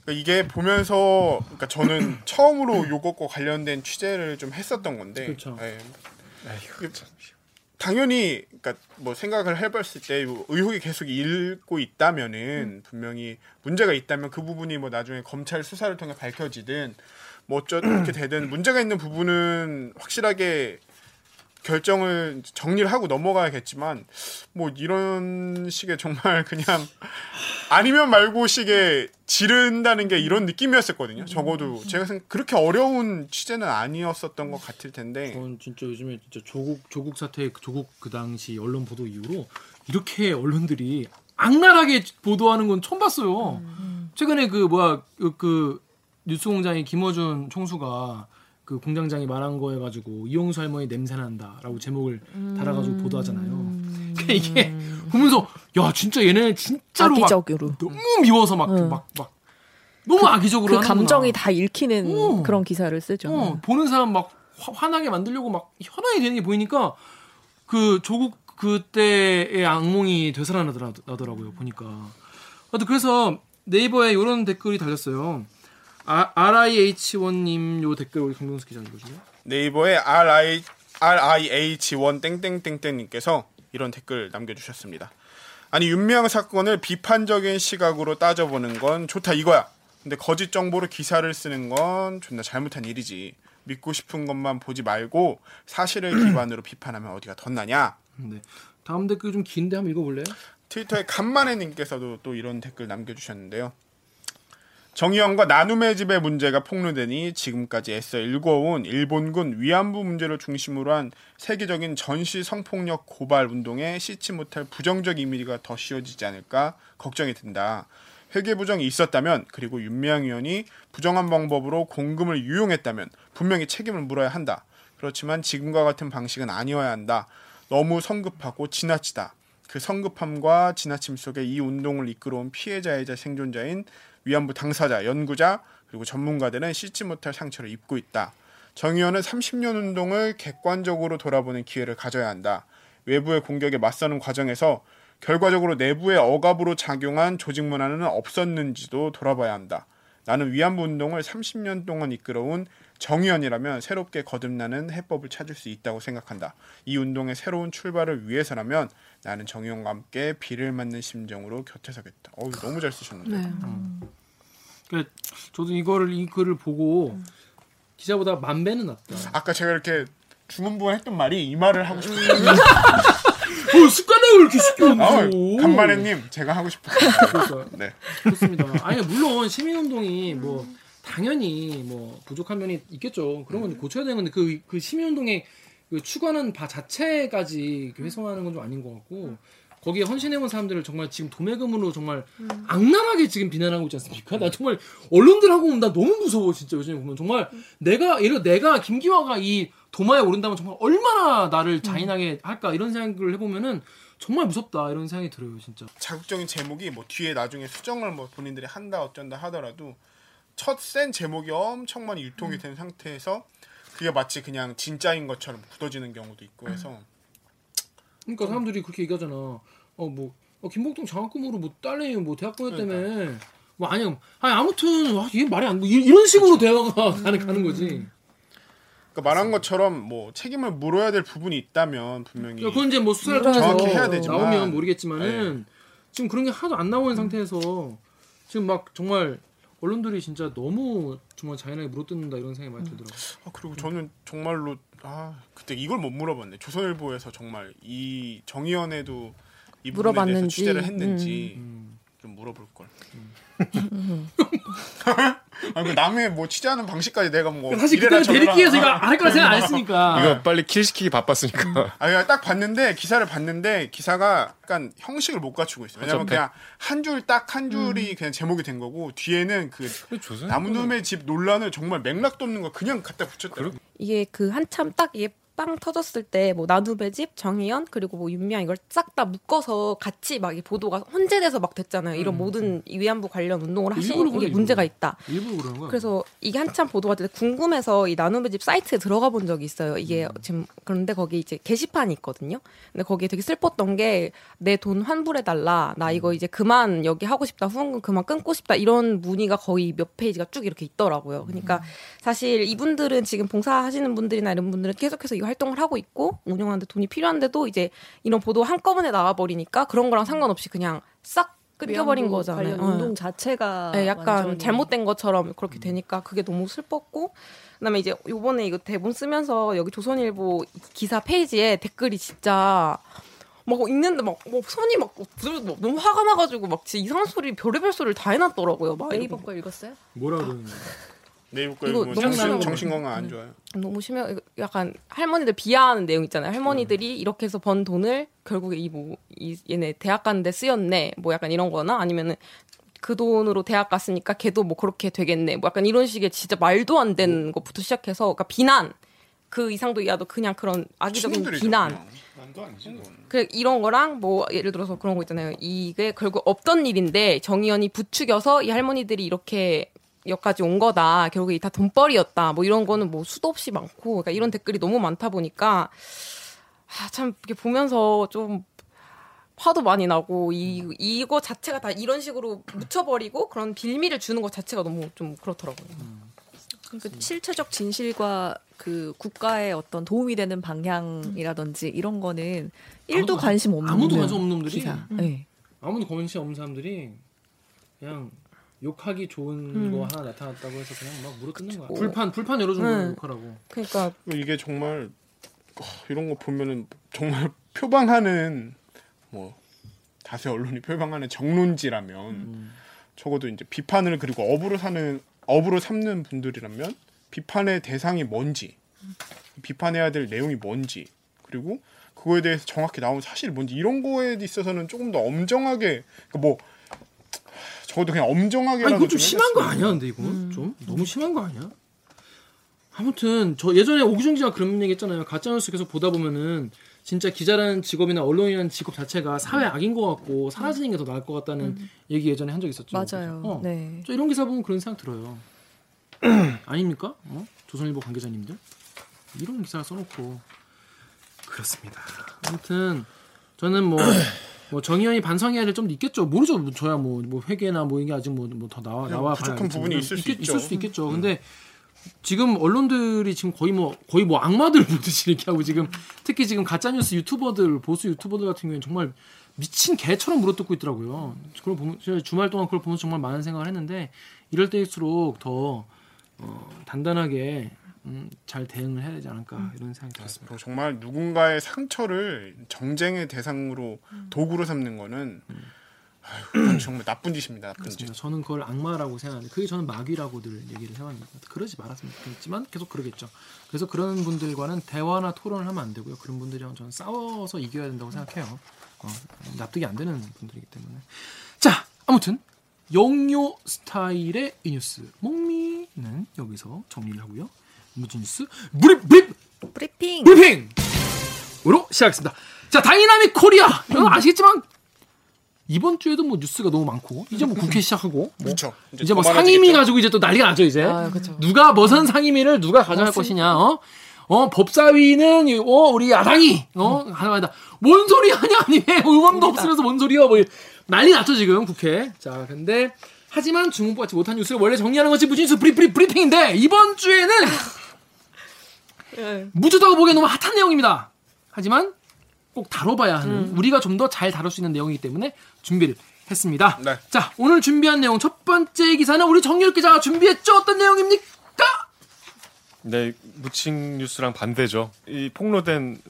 그러니까 이게 보면서 그러니까 저는 처음으로 요것과 관련된 취재를 좀 했었던 건데 그렇죠. 예. 아이고, 참. 당연히 그러니까 뭐 생각을 해봤을 때 의혹이 계속 일고 있다면은 분명히 문제가 있다면 그 부분이 뭐 나중에 검찰 수사를 통해 밝혀지든 뭐 어쩌게 *clears throat* 되든 문제가 있는 부분은 확실하게 결정을 정리를 하고 넘어가야겠지만 뭐 이런 식의 정말 *laughs* 그냥 아니면 말고 식의 지른다는 게 이런 느낌이었었거든요. 적어도 제가 생각 그렇게 어려운 취재는 아니었었던 것 같을 텐데 전 진짜 요즘에 진짜 조국 조국 사태 조국 그 당시 언론 보도 이후로 이렇게 언론들이 악랄하게 보도하는 건 처음 봤어요. 최근에 그 뭐야 그, 그 뉴스공장의 김어준 총수가 그 공장장이 말한 거해 가지고 이용수 할머니 냄새 난다라고 제목을 달아가지고 보도하잖아요. 그러니까 이게 보면서 야 진짜 얘네 진짜로 막 악의적으로 너무 미워서 막막막 너무 악의적으로 그. 감정이 다 읽히는 어. 그런 기사를 쓰죠. 어, 보는 사람 막 화, 화나게 만들려고 막 현황이 되는 게 보이니까 그 조국 그때의 악몽이 되살아나더라고요 보니까. 하여튼 그래서 네이버에 이런 댓글이 달렸어요. 아, RIH1님 요 댓글 우리 강병수 기자 읽어주세요. 네이버에 RI RIH1 땡땡땡땡님께서 이런 댓글 남겨주셨습니다. 아니 윤명 사건을 비판적인 시각으로 따져보는 건 좋다 이거야. 근데 거짓 정보로 기사를 쓰는 건 존나 잘못한 일이지. 믿고 싶은 것만 보지 말고 사실을 *clears throat* 기반으로 비판하면 어디가 덧나냐. 네. 다음 댓글 좀 긴데 한번 읽어볼래요? 트위터에 간만에 님께서도 또 이런 댓글 남겨주셨는데요. 정의연과 나눔의 집의 문제가 폭로되니 지금까지 애써 일궈온 일본군 위안부 문제를 중심으로 한 세계적인 전시 성폭력 고발 운동에 씻지 못할 부정적 이미지가 더 씌워지지 않을까 걱정이 든다. 회계 부정이 있었다면 그리고 윤미향 의원이 부정한 방법으로 공금을 유용했다면 분명히 책임을 물어야 한다. 그렇지만 지금과 같은 방식은 아니어야 한다. 너무 성급하고 지나치다. 그 성급함과 지나침 속에 이 운동을 이끌어온 피해자이자 생존자인 위안부 당사자, 연구자 그리고 전문가들은 씻지 못할 상처를 입고 있다. 정 의원은 30년 운동을 객관적으로 돌아보는 기회를 가져야 한다. 외부의 공격에 맞서는 과정에서 결과적으로 내부의 억압으로 작용한 조직 문화는 없었는지도 돌아봐야 한다. 나는 위안부 운동을 30년 동안 이끌어온 정의연이라면 새롭게 거듭나는 해법을 찾을 수 있다고 생각한다. 이 운동의 새로운 출발을 위해서라면 나는 정의연과 함께 비를 맞는 심정으로 곁에 서겠다. 어우 너무 잘 쓰셨는데. 네. 그 저도 이거를 이 글을 보고 기자보다 만 배는 낫다. 아까 제가 이렇게 중문부가 했던 말이 이 말을 하고 싶어요. 어, 습관을 왜 이렇게 쉽게 아, 얹어? 간만에님 제가 하고 싶어요. 그러니까 네. 그렇습니다. 아니 물론 시민운동이 뭐 당연히 뭐 부족한 면이 있겠죠. 그런 건 고쳐야 되는 건데 그, 그 시민운동의 그 추구하는 바 자체까지 이렇게 훼손하는 건 좀 아닌 것 같고 거기에 헌신해온 사람들을 정말 지금 도매금으로 정말 악랄하게 지금 비난하고 있지 않습니까? 나 정말 언론들하고 나 너무 무서워 진짜 요즘에 보면. 정말 내가 예를 내가 김기화가 이 도마에 오른다면 정말 얼마나 나를 잔인하게 할까? 이런 생각을 해보면은 정말 무섭다. 이런 생각이 들어요 진짜. 자극적인 제목이 뭐 뒤에 나중에 수정을 뭐 본인들이 한다 어쩐다 하더라도 첫 센 제목이 엄청 많이 유통이 된 상태에서 그게 마치 그냥 진짜인 것처럼 굳어지는 경우도 있고 해서 그러니까 사람들이 그렇게 얘기하잖아. 어뭐 어, 김복동 장학금으로 뭐 딸내미 뭐 대학 보냈다며. 뭐 아니 아니 아무튼 와, 이게 말이 안 돼. 이- 이런 식으로 대화가 *laughs* 가는 가는 거지. 그러니까 말한 것처럼 뭐 책임을 물어야 될 부분이 있다면 분명히 그러니까 그건 이제 뭐 수사를 통해서. 나오면 모르겠지만은 지금 그런 게 하나도 안 나오는 상태에서 지금 막 정말 언론들이 진짜 너무 정말 잔인하게 물어뜯는다 이런 생각이 많이 들더라고. 아, 그리고 저는 정말로 아 그때 이걸 못 물어봤네. 조선일보에서 정말 이 정의연에도 이 물어봤는지. 취재를 했는지 음. 좀 물어볼 걸. 아니 그 남의 뭐 취재하는 방식까지 내가 뭐 사실 이래라 그때 저래라. 대리기에서 이거 안 할 거라 생각 안 했으니까. *laughs* 이거 빨리 킬 시키기 바빴으니까. 아, 그냥 딱 봤는데 기사를 봤는데 기사가 약간 형식을 못 갖추고 있어요. 왜냐면. 그냥 한 줄 딱 한 줄이 그냥 제목이 된 거고 뒤에는 그 나무놈의 집 논란을 정말 맥락도 없는 거 그냥 갖다 붙였더라고. 이게 그 한참 딱 이게 빵 터졌을 때 뭐 나누배 집 정희연 그리고 뭐 윤미향 이걸 싹 다 묶어서 같이 막 이 보도가 혼재돼서 막 됐잖아요. 이런 모든 이 위안부 관련 운동을 하시는 게 문제가 일부러. 있다. 일부러 그러는 거야. 그래서 이게 한참 보도가 될 때 궁금해서 이 나눔의 집 사이트에 들어가 본 적이 있어요. 이게 지금 그런데 거기 이제 게시판이 있거든요. 근데 거기에 되게 슬펐던 게 내 돈 환불해 달라. 나 이거 이제 그만 여기 하고 싶다. 후원금 그만 끊고 싶다. 이런 문의가 거의 몇 페이지가 쭉 이렇게 있더라고요. 그러니까 사실 이분들은 지금 봉사하시는 분들이나 이런 분들은 계속해서 이 활동 을 하고 있고 운영하는데 돈이 필요한데도 이제 이런 보도 한꺼번에 나와 버리니까 그런 거랑 상관없이 그냥 싹 끊겨버린 거잖아요. 관련 운동 응. 자체가 네, 약간 완전히 잘못된 것처럼 그렇게 되니까 그게 너무 슬펐고 그다음에 이제 요번에 이거 대본 쓰면서 여기 조선일보 기사 페이지에 댓글이 진짜 막 읽는데 막, 막 손이 막, 너무 화가 나가지고 막 진짜 이상한 소리 별의별 소리를 다 해놨더라고요. 막 네이버. 거 읽었어요? 뭐라 그러는 거야? 네이버 거 이거 뭐 너무 심하고 정신 건강 안 좋아요. 너무 심해 약간 할머니들 비하하는 내용 있잖아요. 할머니들이 이렇게 해서 번 돈을 결국에 이 뭐 이 얘네 대학 가는데 쓰였네. 뭐 약간 이런 거나 아니면은 그 돈으로 대학 갔으니까 걔도 뭐 그렇게 되겠네. 뭐 약간 이런 식의 진짜 말도 안 되는 것부터 시작해서 그러니까 비난 그 이상도 이하도 그냥 그런 악의적인 비난. 그 이런 거랑 뭐 예를 들어서 그런 거 있잖아요. 이게 결국 없던 일인데 정의연이 부추겨서 이 할머니들이 이렇게 여기까지 온 거다. 결국에 다 돈벌이였다. 뭐 이런 거는 뭐 수도 없이 많고 그러니까 이런 댓글이 너무 많다 보니까 아, 참 이렇게 보면서 좀 화도 많이 나고 이 이거 자체가 다 이런 식으로 묻혀버리고 그런 빌미를 주는 것 자체가 너무 좀 그렇더라고요. 그 실체적 진실과 그 국가의 어떤 도움이 되는 방향이라든지 이런 거는 일도 아무도 관심 없는 아무도 관심 없는 놈들이 기사. 네. 아무도 관심 없는 사람들이 그냥 욕하기 좋은 거 하나 나타났다고 해서 그냥 막 물어 뜯는 거야. 뭐. 불판 불판 열어준 음. 욕하라고. 그러니까 이게 정말 어, 이런 거 보면은 정말 *laughs* 표방하는 뭐 다수 언론이 표방하는 정론지라면 적어도 이제 비판을 그리고 업으로 사는 업으로 삼는 분들이라면 비판의 대상이 뭔지 비판해야 될 내용이 뭔지 그리고 그거에 대해서 정확히 나온 사실이 뭔지 이런 거에 있어서는 조금 더 엄정하게 그뭐 적어도 그냥 엄정하게 아니 그건 좀 심한 거 아니야? 근데 이건 좀 너무 심한 거 아니야? 아무튼 저 예전에 오기정 기자가 그런 얘기 했잖아요. 가짜뉴스 계속 보다 보면은 진짜 기자라는 직업이나 언론이라는 직업 자체가 사회 악인 것 같고 사라지는 게 더 나을 것 같다는 얘기 예전에 한 적 있었죠. 맞아요. 어. 네. 저 이런 기사 보면 그런 생각 들어요. *clears throat* 아닙니까? 어? 조선일보 관계자님들 이런 기사를 써놓고 그렇습니다. 아무튼 저는 뭐. *clears throat* 뭐 정의연이 반성해야 될 점도 있겠죠. 모르죠. 뭐 저야 뭐, 뭐 회계나 뭐 이게 아직 뭐뭐더 나와 나와 부족한 부분이 있을 수 있겠- 있죠. 있을 수도 있겠죠. 근데 지금 언론들이 지금 거의 뭐 거의 뭐 악마들 *laughs* 보듯이 이렇게 하고 지금 특히 지금 가짜 뉴스 유튜버들 보수 유튜버들 같은 경우에는 정말 미친 개처럼 물어뜯고 있더라고요. 그걸 보면 주말 동안 그걸 보면서 정말 많은 생각을 했는데 이럴 때일수록 더 어, 단단하게 음, 잘 대응을 해야 되지 않을까 이런 생각이 들었습니다. 정말 누군가의 상처를 정쟁의 대상으로 도구로 삼는 거는 아유, 그건 정말 나쁜 짓입니다. 나쁜 짓. 그렇습니다. 저는 그걸 악마라고 생각하는데 그게 저는 마귀라고 늘 얘기를 해왔는데 그러지 말았으면 좋겠지만 계속 그러겠죠. 그래서 그런 분들과는 대화나 토론을 하면 안 되고요. 그런 분들이랑 저는 싸워서 이겨야 된다고 생각해요. 어, 납득이 안 되는 분들이기 때문에. 자, 아무튼 영요 스타일의 이 뉴스 뭥미는 여기서 정리를 하고요. 무슨 뉴스? 브립 브립 브리핑. 브리핑으로 시작하겠습니다. 자, Dynamic Korea. 여러분 아시겠지만 이번 주에도 뭐 뉴스가 너무 많고 이제 뭐 국회 시작하고 뭐 그렇죠. 이제 뭐더 상임위. 가지고 이제 또 난리가 나죠 이제 아. 누가 머선 상임위를 누가 가져갈 것이냐 어? 어 법사위는 이- 어 우리 야당이 어 하나마다 뭔 소리 하냐 아니 왜 의원도 없으면서 뭔 소리야 뭐 난리 났죠 지금 국회 자 근데 하지만 중국같이 못한 뉴스를 원래 정리하는 것이 무진수 브리 브리 브리핑인데 이번 주에는 예. 무주다고 보기엔 너무 핫한 내용입니다. 하지만 꼭 다뤄봐야 하는 우리가 좀 더 잘 다룰 수 있는 내용이기 때문에 준비를 했습니다. 네. 자 오늘 준비한 내용 첫 번째 기사는 우리 정렬 기자가 준비했죠. 어떤 내용입니까? 네, 무칭 뉴스랑 반대죠. 이 폭로된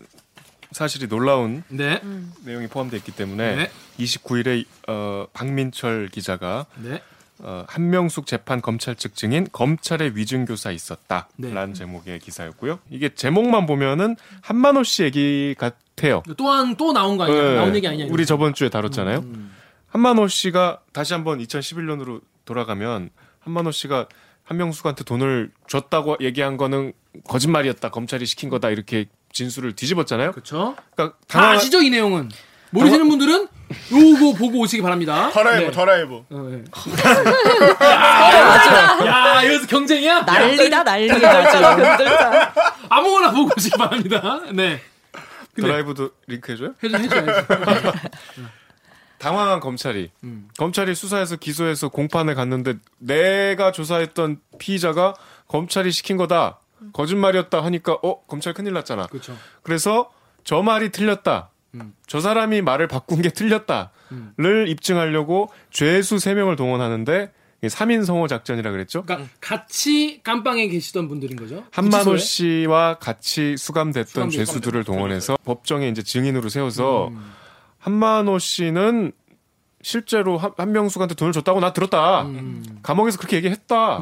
사실이 놀라운 네, 내용이 포함되어 있기 때문에 네. 29일에 어, 박민철 기자가 네, 어, 한명숙 재판 검찰 측 증인 검찰의 위증교사 있었다라는 네. 제목의 기사였고요. 이게 제목만 보면은 한만호 씨 얘기 같아요. 또한 또 나온 거 아니야? 네, 나온 얘기 아니야? 우리 저번 주에 다뤘잖아요. 음. 한만호 씨가 다시 한번 2011년으로 돌아가면 한만호 씨가 한명숙한테 돈을 줬다고 얘기한 거는 거짓말이었다. 검찰이 시킨 거다. 이렇게 진술을 뒤집었잖아요. 그렇죠. 그러니까 다 당황- 아시죠 이 내용은 모르시는 분들은 요거 보고 오시기 바랍니다. 더라이브 네. 더라이브. 어, 네. 야, 야, 여기서 경쟁이야? 난리다 난리다. 아무거나 보고 오시기 바랍니다. 네. 근데- 드라이브도 링크 해줘요? 해줘, 해줘야지. 당황한 검찰이 음. 검찰이 수사해서 기소해서 공판에 갔는데 내가 조사했던 피의자가 검찰이 시킨 거다 거짓말이었다 하니까 어 검찰 큰일 났잖아 그렇죠. 그래서 저 말이 틀렸다 음. 저 사람이 말을 바꾼 게 틀렸다를 음. 입증하려고 죄수 3명을 동원하는데 3인 성호 작전이라 그랬죠. 그러니까 같이 깜빵에 계시던 분들인 거죠. 한만호? 씨와 같이 수감됐던 수감됐- 죄수들을 동원해서 법정에 이제 증인으로 세워서 음. 한만호 씨는 실제로 한- 한명숙한테 돈을 줬다고 나 들었다. 음. 감옥에서 그렇게 얘기했다.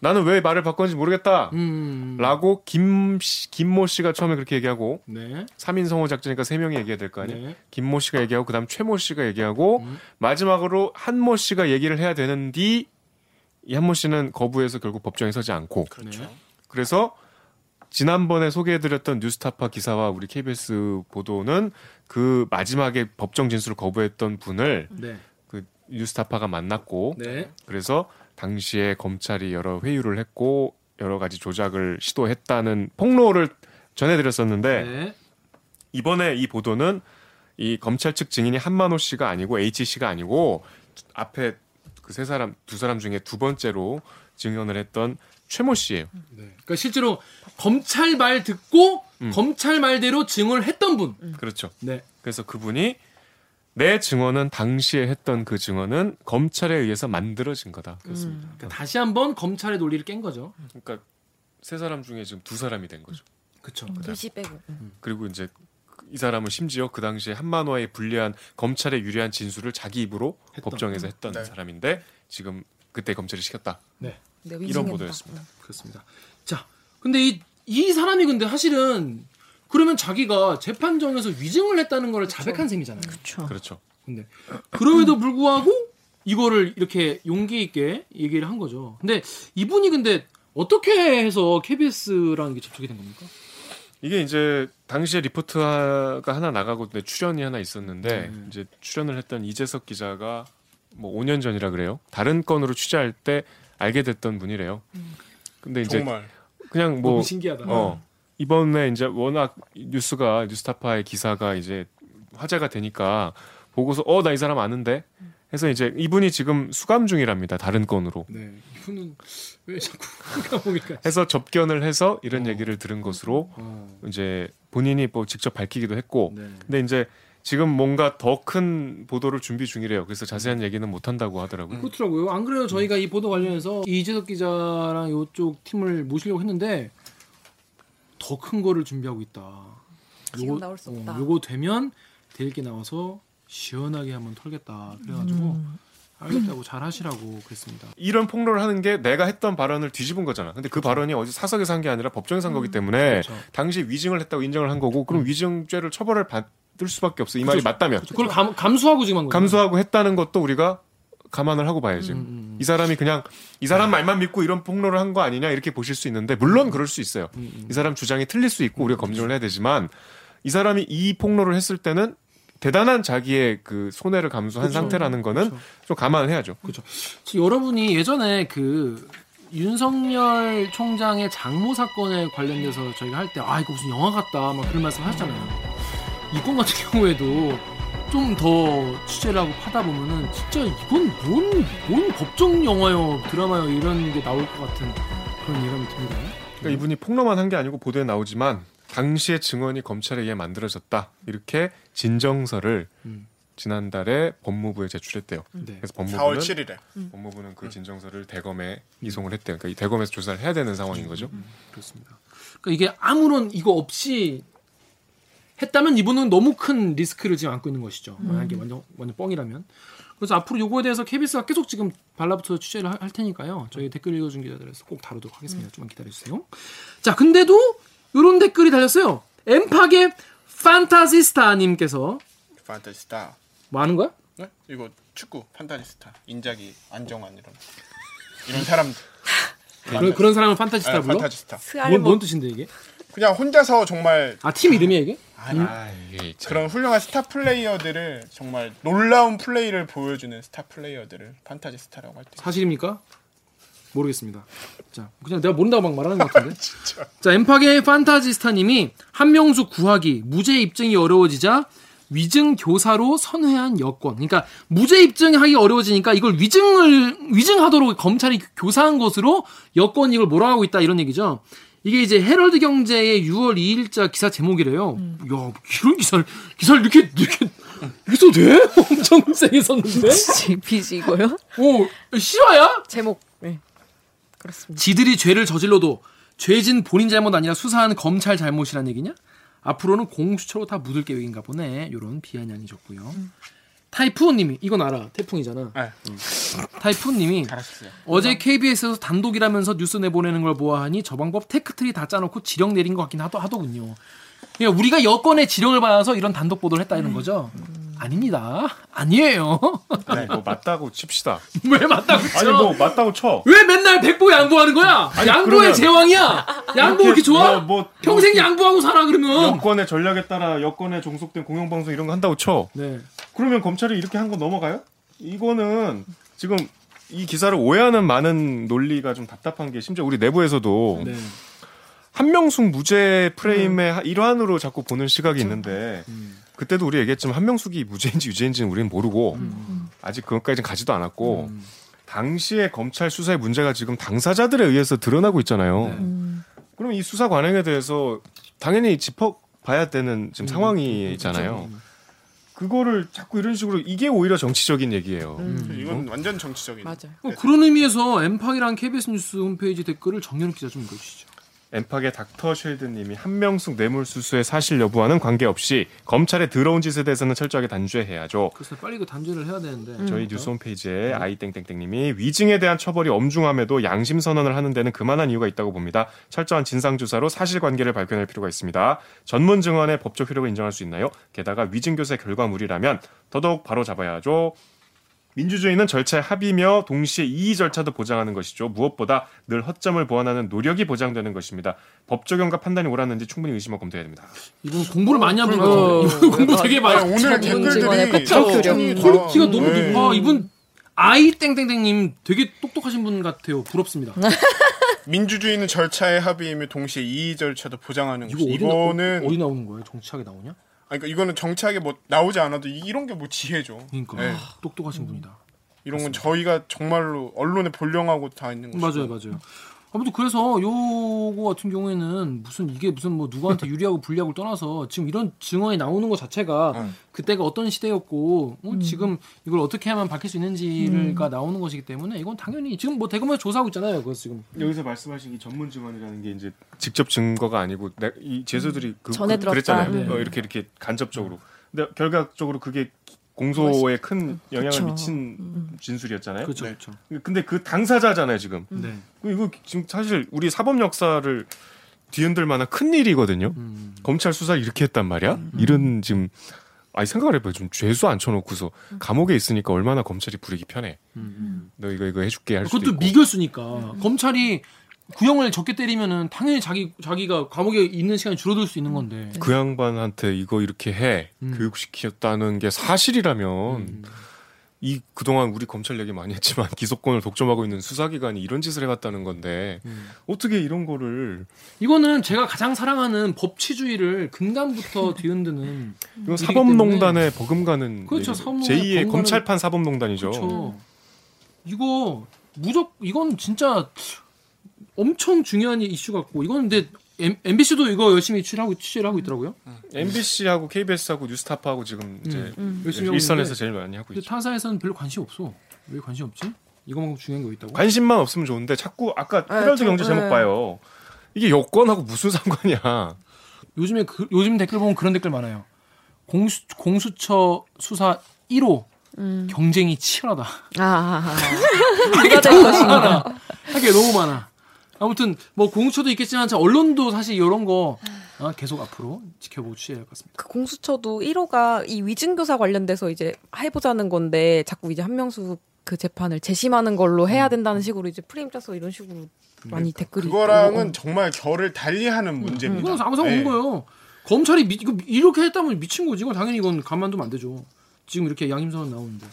음. 나는 왜 말을 바꿨는지 모르겠다. 음. 라고 김 씨- 김모 씨가 처음에 그렇게 얘기하고 네. 3인 성호 작전이니까 3명이 얘기해야 될 거 아니에요. 네. 김모 씨가 얘기하고 그 다음 최모 씨가 얘기하고 음. 마지막으로 한모 씨가 얘기를 해야 되는데 이 한모 씨는 거부해서 결국 법정에 서지 않고 그렇죠. 네. 그래서 지난번에 소개해드렸던 뉴스타파 기사와 우리 KBS 보도는 그 마지막에 법정 진술을 거부했던 분을 네. 그 뉴스타파가 만났고 네. 그래서 당시에 검찰이 여러 회유를 했고 여러 가지 조작을 시도했다는 폭로를 전해드렸었는데 네. 이번에 이 보도는 이 검찰 측 증인이 한만호 씨가 아니고 H 씨가 아니고 앞에 그 세 사람 두 사람 중에 두 번째로 증언을 했던 최모 씨예요. 네. 그러니까 실제로 검찰 말 듣고 음. 검찰 말대로 증언을 했던 분. 그렇죠. 네. 그래서 그분이 내 증언은 당시에 했던 그 증언은 검찰에 의해서 만들어진 거다. 그렇습니다. 그러니까 다시 한번 검찰의 논리를 깬 거죠. 그러니까 세 사람 중에 지금 두 사람이 된 거죠. 그렇죠. 두시 빼고. 그리고 이제 이 사람은 심지어 그 당시에 한만호에 불리한 검찰에 유리한 진술을 자기 입으로 했던. 법정에서 했던 네. 사람인데 지금 그때 검찰이 시켰다. 네. 네, 이런. 보도였습니다. 그렇습니다. 자, 근데 이, 이 사람이 근데 사실은 그러면 자기가 재판정에서 위증을 했다는 걸 자백한 셈이잖아요. 그렇죠. 그렇죠. 근데 그럼에도 불구하고 이거를 이렇게 용기 있게 얘기를 한 거죠. 근데 이분이 근데 어떻게 해서 KBS랑 이게 접촉이 된 겁니까? 이게 이제 당시에 리포트가 하나 나가고 근데 출연이 하나 있었는데 음. 이제 출연을 했던 이재석 기자가 뭐 5년 전이라 그래요. 다른 건으로 취재할 때 알게 됐던 분이래요. 근데 이제 정말 그냥 뭐 너무 신기하다. 어, 이번에 이제 워낙 뉴스가 뉴스타파의 기사가 이제 화제가 되니까 보고서 어 나 이 사람 아는데 해서 이제 이분이 지금 수감 중이랍니다. 다른 건으로. 네, 이분은 왜 자꾸 *laughs* 감옥일까? 해서 접견을 해서 이런 얘기를 들은 것으로 어, 이제 본인이 뭐 직접 밝히기도 했고 네. 근데 이제 지금 뭔가 더 큰 보도를 준비 중이래요. 그래서 자세한 얘기는 못 한다고 하더라고요. 그렇더라고요. 안 그래도 저희가 이 보도 관련해서 이재석 기자랑 이쪽 팀을 모시려고 했는데 더 큰 거를 준비하고 있다. 지금 나올 수 없다. 요거 되면 대리기 나와서 시원하게 한번 털겠다. 그래가지고 음. 알겠다고 잘 하시라고 그랬습니다. 이런 폭로를 하는 게 내가 했던 발언을 뒤집은 거잖아. 근데 그 발언이 어디 사석에서 한 게 아니라 법정에서 한 거기 때문에 그렇죠. 당시 위증을 했다고 인정을 한 거고 그럼 위증죄를 처벌을 받을 수밖에 없어. 이 말이 맞다면 그걸 감, 감수하고 지금 한 거예요. 감수하고 했다는 것도 우리가 감안을 하고 봐야지. 음, 음. 이 사람이 그냥 이 사람 말만 믿고 이런 폭로를 한 거 아니냐 이렇게 보실 수 있는데 물론 그럴 수 있어요. 음, 이 사람 주장이 틀릴 수 있고 우리가 검증을 해야 되지만 이 사람이 이 폭로를 했을 때는 대단한 자기의 그 손해를 감수한 그렇죠. 상태라는 거는 그렇죠. 좀 감안을 해야죠. 그렇죠. 여러분이 예전에 그 윤석열 총장의 장모 사건에 관련돼서 저희가 할 때 아 이거 무슨 영화 같다 막 그런 말씀 하셨잖아요. 이건 같은 경우에도 좀 더 취재를 하고 파다 보면은 진짜 이건 뭔, 뭔 법정 영화요 드라마요 이런 게 나올 것 같은 그런 예감이 듭니다. 그러니까 이분이 폭로만 한 게 아니고 보도에 나오지만 당시의 증언이 검찰에 의해 만들어졌다 이렇게 진정서를 음. 지난달에 법무부에 제출했대요. 네. 그래서 4월 법무부는 7일에 법무부는 그 진정서를 대검에 이송을 했대요. 그러니까 이 대검에서 조사를 해야 되는 상황인 거죠. 음, 그렇습니다. 그러니까 이게 아무런 이거 없이 했다면 이분은 너무 큰 리스크를 지금 안고 있는 것이죠. 만약에 완전 완전 뻥이라면. 그래서 앞으로 요거에 대해서 KBS가 계속 지금 발라붙어 취재를 할, 할 테니까요. 저희 댓글 읽어준 기자들에서 꼭 다루도록 하겠습니다. 좀만 기다려주세요. 자, 근데도 이런 댓글이 달렸어요. 엠팍의 판타지스타님께서 판타지스타. 뭐 하는 거야? 네? 이거 축구 판타지스타. 인자기 안정환 이런 이런 사람. 그런, 그런 사람을 판타지스타 네, 불러? 판타지스타. 뭔, 뭔 뜻인데 이게? 그냥 혼자서 정말 아 팀 이름이야 이게? 아, 이게 참. 그런 훌륭한 스타 플레이어들을 정말 놀라운 플레이를 보여주는 스타 플레이어들을 판타지 스타라고 할 때. 사실입니까? 모르겠습니다. 자, 그냥 내가 모른다고 막 말하는 것 같은데. *laughs* 자, 엠팍의 판타지스타님이 한명숙 구하기 무죄 입증이 어려워지자 위증 교사로 선회한 여권. 그러니까 무죄 입증하기 어려워지니까 이걸 위증을 위증하도록 검찰이 교사한 것으로 여권 이걸 몰아가고 있다 이런 얘기죠. 이게 이제 헤럴드 경제의 6월 2일자 기사 제목이래요. 야, 이런 기사를 기사를 이렇게 이렇게 이렇게 써도 돼? *laughs* 엄청 세게 썼는데. *laughs* 빚이 이거요? 오, 실화야? 제목. 네. 그렇습니다. 지들이 죄를 저질러도 죄진 본인 잘못 아니라 수사한 검찰 잘못이란 얘기냐? 앞으로는 공수처로 다 묻을 계획인가 보네. 요런 비아냥이셨고요. 타이푸님이 이건 알아. 태풍이잖아. 네, 타이푸님이 잘하셨어요. 어제 KBS에서 단독이라면서 뉴스 내보내는 걸 보아하니 저 방법 tech tree 다 짜놓고 지령 내린 것 같긴 하더, 하더군요. 그러니까 우리가 여권의 지령을 받아서 이런 단독 보도를 했다는 거죠. 아닙니다. 아니에요. *laughs* 아니 뭐 맞다고 칩시다. *laughs* 왜 맞다고 쳐? 아니 뭐 맞다고 쳐. 왜 맨날 백보 양보하는 거야? 양보의 그러면- 제왕이야. 양보 이렇게 좋아? 뭐, 뭐 평생 뭐 양보하고 살아 그러면. 여권의 전략에 따라 여권에 종속된 공영방송 이런 거 한다고 쳐. 네. 그러면 검찰이 이렇게 한 거 넘어가요? 이거는 지금 이 기사를 오해하는 많은 논리가 좀 답답한 게 심지어 우리 내부에서도 네. 한명숙 무죄 프레임의 일환으로 자꾸 보는 시각이 있는데 그때도 우리 얘기했지만 한명숙이 무죄인지 유죄인지는 우리는 모르고 아직 그것까지는 가지도 않았고 당시에 검찰 수사의 문제가 지금 당사자들에 의해서 드러나고 있잖아요. 네. 그럼 이 수사 관행에 대해서 당연히 짚어봐야 되는 지금 상황이잖아요. 그 거를 자꾸 이런 식으로 이게 오히려 정치적인 얘기예요. 이건 완전 정치적인. 맞아요. 어, 그런 의미에서 엠팡이랑 KBS 뉴스 홈페이지 댓글을 정연욱 기자 좀 읽어주시죠. 엠팍의 닥터 쉘드님이 한명숙 뇌물수수의 사실 여부와는 관계없이 검찰의 더러운 짓에 대해서는 철저하게 단죄해야죠. 그래서 빨리 그 단죄를 해야 되는데. 저희 뉴스 홈페이지에 아이땡땡땡님이 위증에 대한 처벌이 엄중함에도 양심 선언을 하는 데는 그만한 이유가 있다고 봅니다. 철저한 진상 조사로 사실관계를 밝혀낼 필요가 있습니다. 전문 증언의 법적 효력을 인정할 수 있나요? 게다가 위증 교사의 결과물이라면 더더욱 바로 잡아야죠. 민주주의는 절차의 합의며 동시에 이의 절차도 보장하는 것이죠. 무엇보다 늘 허점을 보완하는 노력이 보장되는 것입니다. 법 적용과 판단이 옳았는지 충분히 의심하고 검토해야 됩니다. 이분 공부를 많이 한분 어, 같은데. 이분 공부 되게 많이. 아니, 오늘 댓글들이. 참 quality가 다- 너무 네. 높아. 이분 아이 땡땡땡님 되게 똑똑하신 분 같아요. 부럽습니다. *laughs* 민주주의는 절차의 합의이며 동시에 이의 절차도 보장하는 이거 것이 어디, 나, 이거는 어디 나오는 거예요? 정치학에 나오냐? 그러니까 이거는 정치하게 뭐 나오지 않아도 이- 이런 게 뭐 지혜죠. 그러니까 네. 똑똑하신 분이다. 이런 건 저희가 정말로 언론에 본령하고 다 있는 거죠. 맞아요, 맞아요. 아무튼 그래서 요거 같은 경우에는 무슨 이게 무슨 뭐 누구한테 *laughs* 유리하고 불리하고 떠나서 지금 이런 증언이 나오는 것 자체가 응. 그때가 어떤 시대였고 어, 지금 이걸 어떻게 하면 밝힐 수 있는지가 나오는 것이기 때문에 이건 당연히 지금 뭐 대검에서 조사하고 있잖아요. 그거 지금 여기서 말씀하신 이 전문 증언이라는 게 이제 직접 증거가 아니고 내- 이 제수들이 그, 전에 그, 들었다. 그랬잖아요. 네. 어, 이렇게 이렇게 간접적으로. 근데 결과적으로 그게 공소에 큰 영향을 그쵸. 미친 진술이었잖아요. 그렇죠, 네. 그렇죠. 근데 그 당사자잖아요 지금. 네. 이거 지금 사실 우리 사법 역사를 뒤흔들 만한 큰 일이거든요. 음. 검찰 수사를 이렇게 했단 말이야? 이런 지금 아니 생각을 해봐요. 좀 죄수 앉혀놓고서 감옥에 있으니까 얼마나 검찰이 부르기 편해. 음. 너 이거 이거 해줄게 할 수도 그것도 있고. 미결수니까 검찰이 구형을 적게 때리면은 당연히 자기 자기가 감옥에 있는 시간이 줄어들 수 있는 건데. 그 양반한테 이거 이렇게 해 음. 교육시켰다는 게 사실이라면 음. 이 그동안 우리 검찰 얘기 많이 했지만 기소권을 독점하고 있는 수사기관이 이런 짓을 해왔다는 건데 음. 어떻게 이런 거를 이거는 제가 가장 사랑하는 법치주의를 근간부터 *laughs* 뒤흔드는 이건 일이기 사법농단에 버금가는 그렇죠, 얘기죠. 사법농단에 제2의 버금가는- 검찰판 사법농단이죠. 그렇죠. 이거 무적 이건 진짜 엄청 중요한 이슈 같고 이건 근데 M, MBC도 이거 열심히 취재하고 취재를 하고 있더라고요. MBC하고 KBS하고 뉴스타파하고 지금 이제 음. 열심히 하고 일선에서 있는데 제일 많이 하고 있죠. 타사에서는 별로 관심 없어. 왜 관심 없지? 이거만큼 중요한 거 있다고? 관심만 없으면 좋은데 자꾸 아까 네, 헤럴드 저- 경제 제목 네. 봐요. 이게 여권하고 무슨 *laughs* 상관이야? 요즘에 그, 요즘 댓글 보면 그런 댓글 많아요. 공수 공수처 수사 1호 경쟁이 치열하다. 아, 아, 아. 이게 너무 많아. 하게 너무 많아. 아무튼 뭐 공수처도 있겠지만 자, 언론도 사실 이런 거 어, 계속 앞으로 지켜보고 취재할 것 같습니다. 그 공수처도 1호가 이 위증교사 관련돼서 이제 해보자는 건데 자꾸 이제 한명수 그 재판을 재심하는 걸로 해야 된다는 식으로 이제 프레임 짜서 이런 식으로 많이 댓글이 그거랑은 있고. 정말 결을 달리하는 문제입니다. 이건 아무 상관 없는 네. 거예요. 검찰이 미, 이거 이렇게 했다면 미친 거지. 이건 당연히 이건 가만두면 안 되죠. 지금 이렇게 양심선언 나오는데.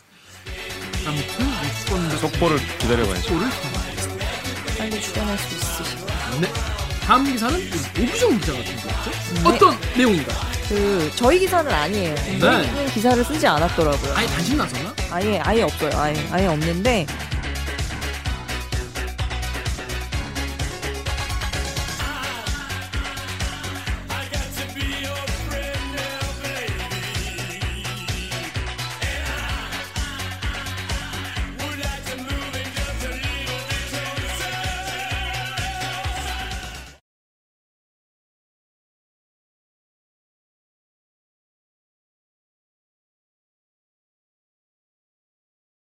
아무튼 속보를 기다려봐야죠. 속보를 빨리 출연할 수 있으시고. 네. 다음 기사는 오비정 기자 같은 거죠? 어떤 내용인가? 그 저희 기사는 아니에요. 네. 저희는 기사를 쓰지 않았더라고요. 아예 단신 나서나? 아예 아예 없어요. 아예 아예 없는데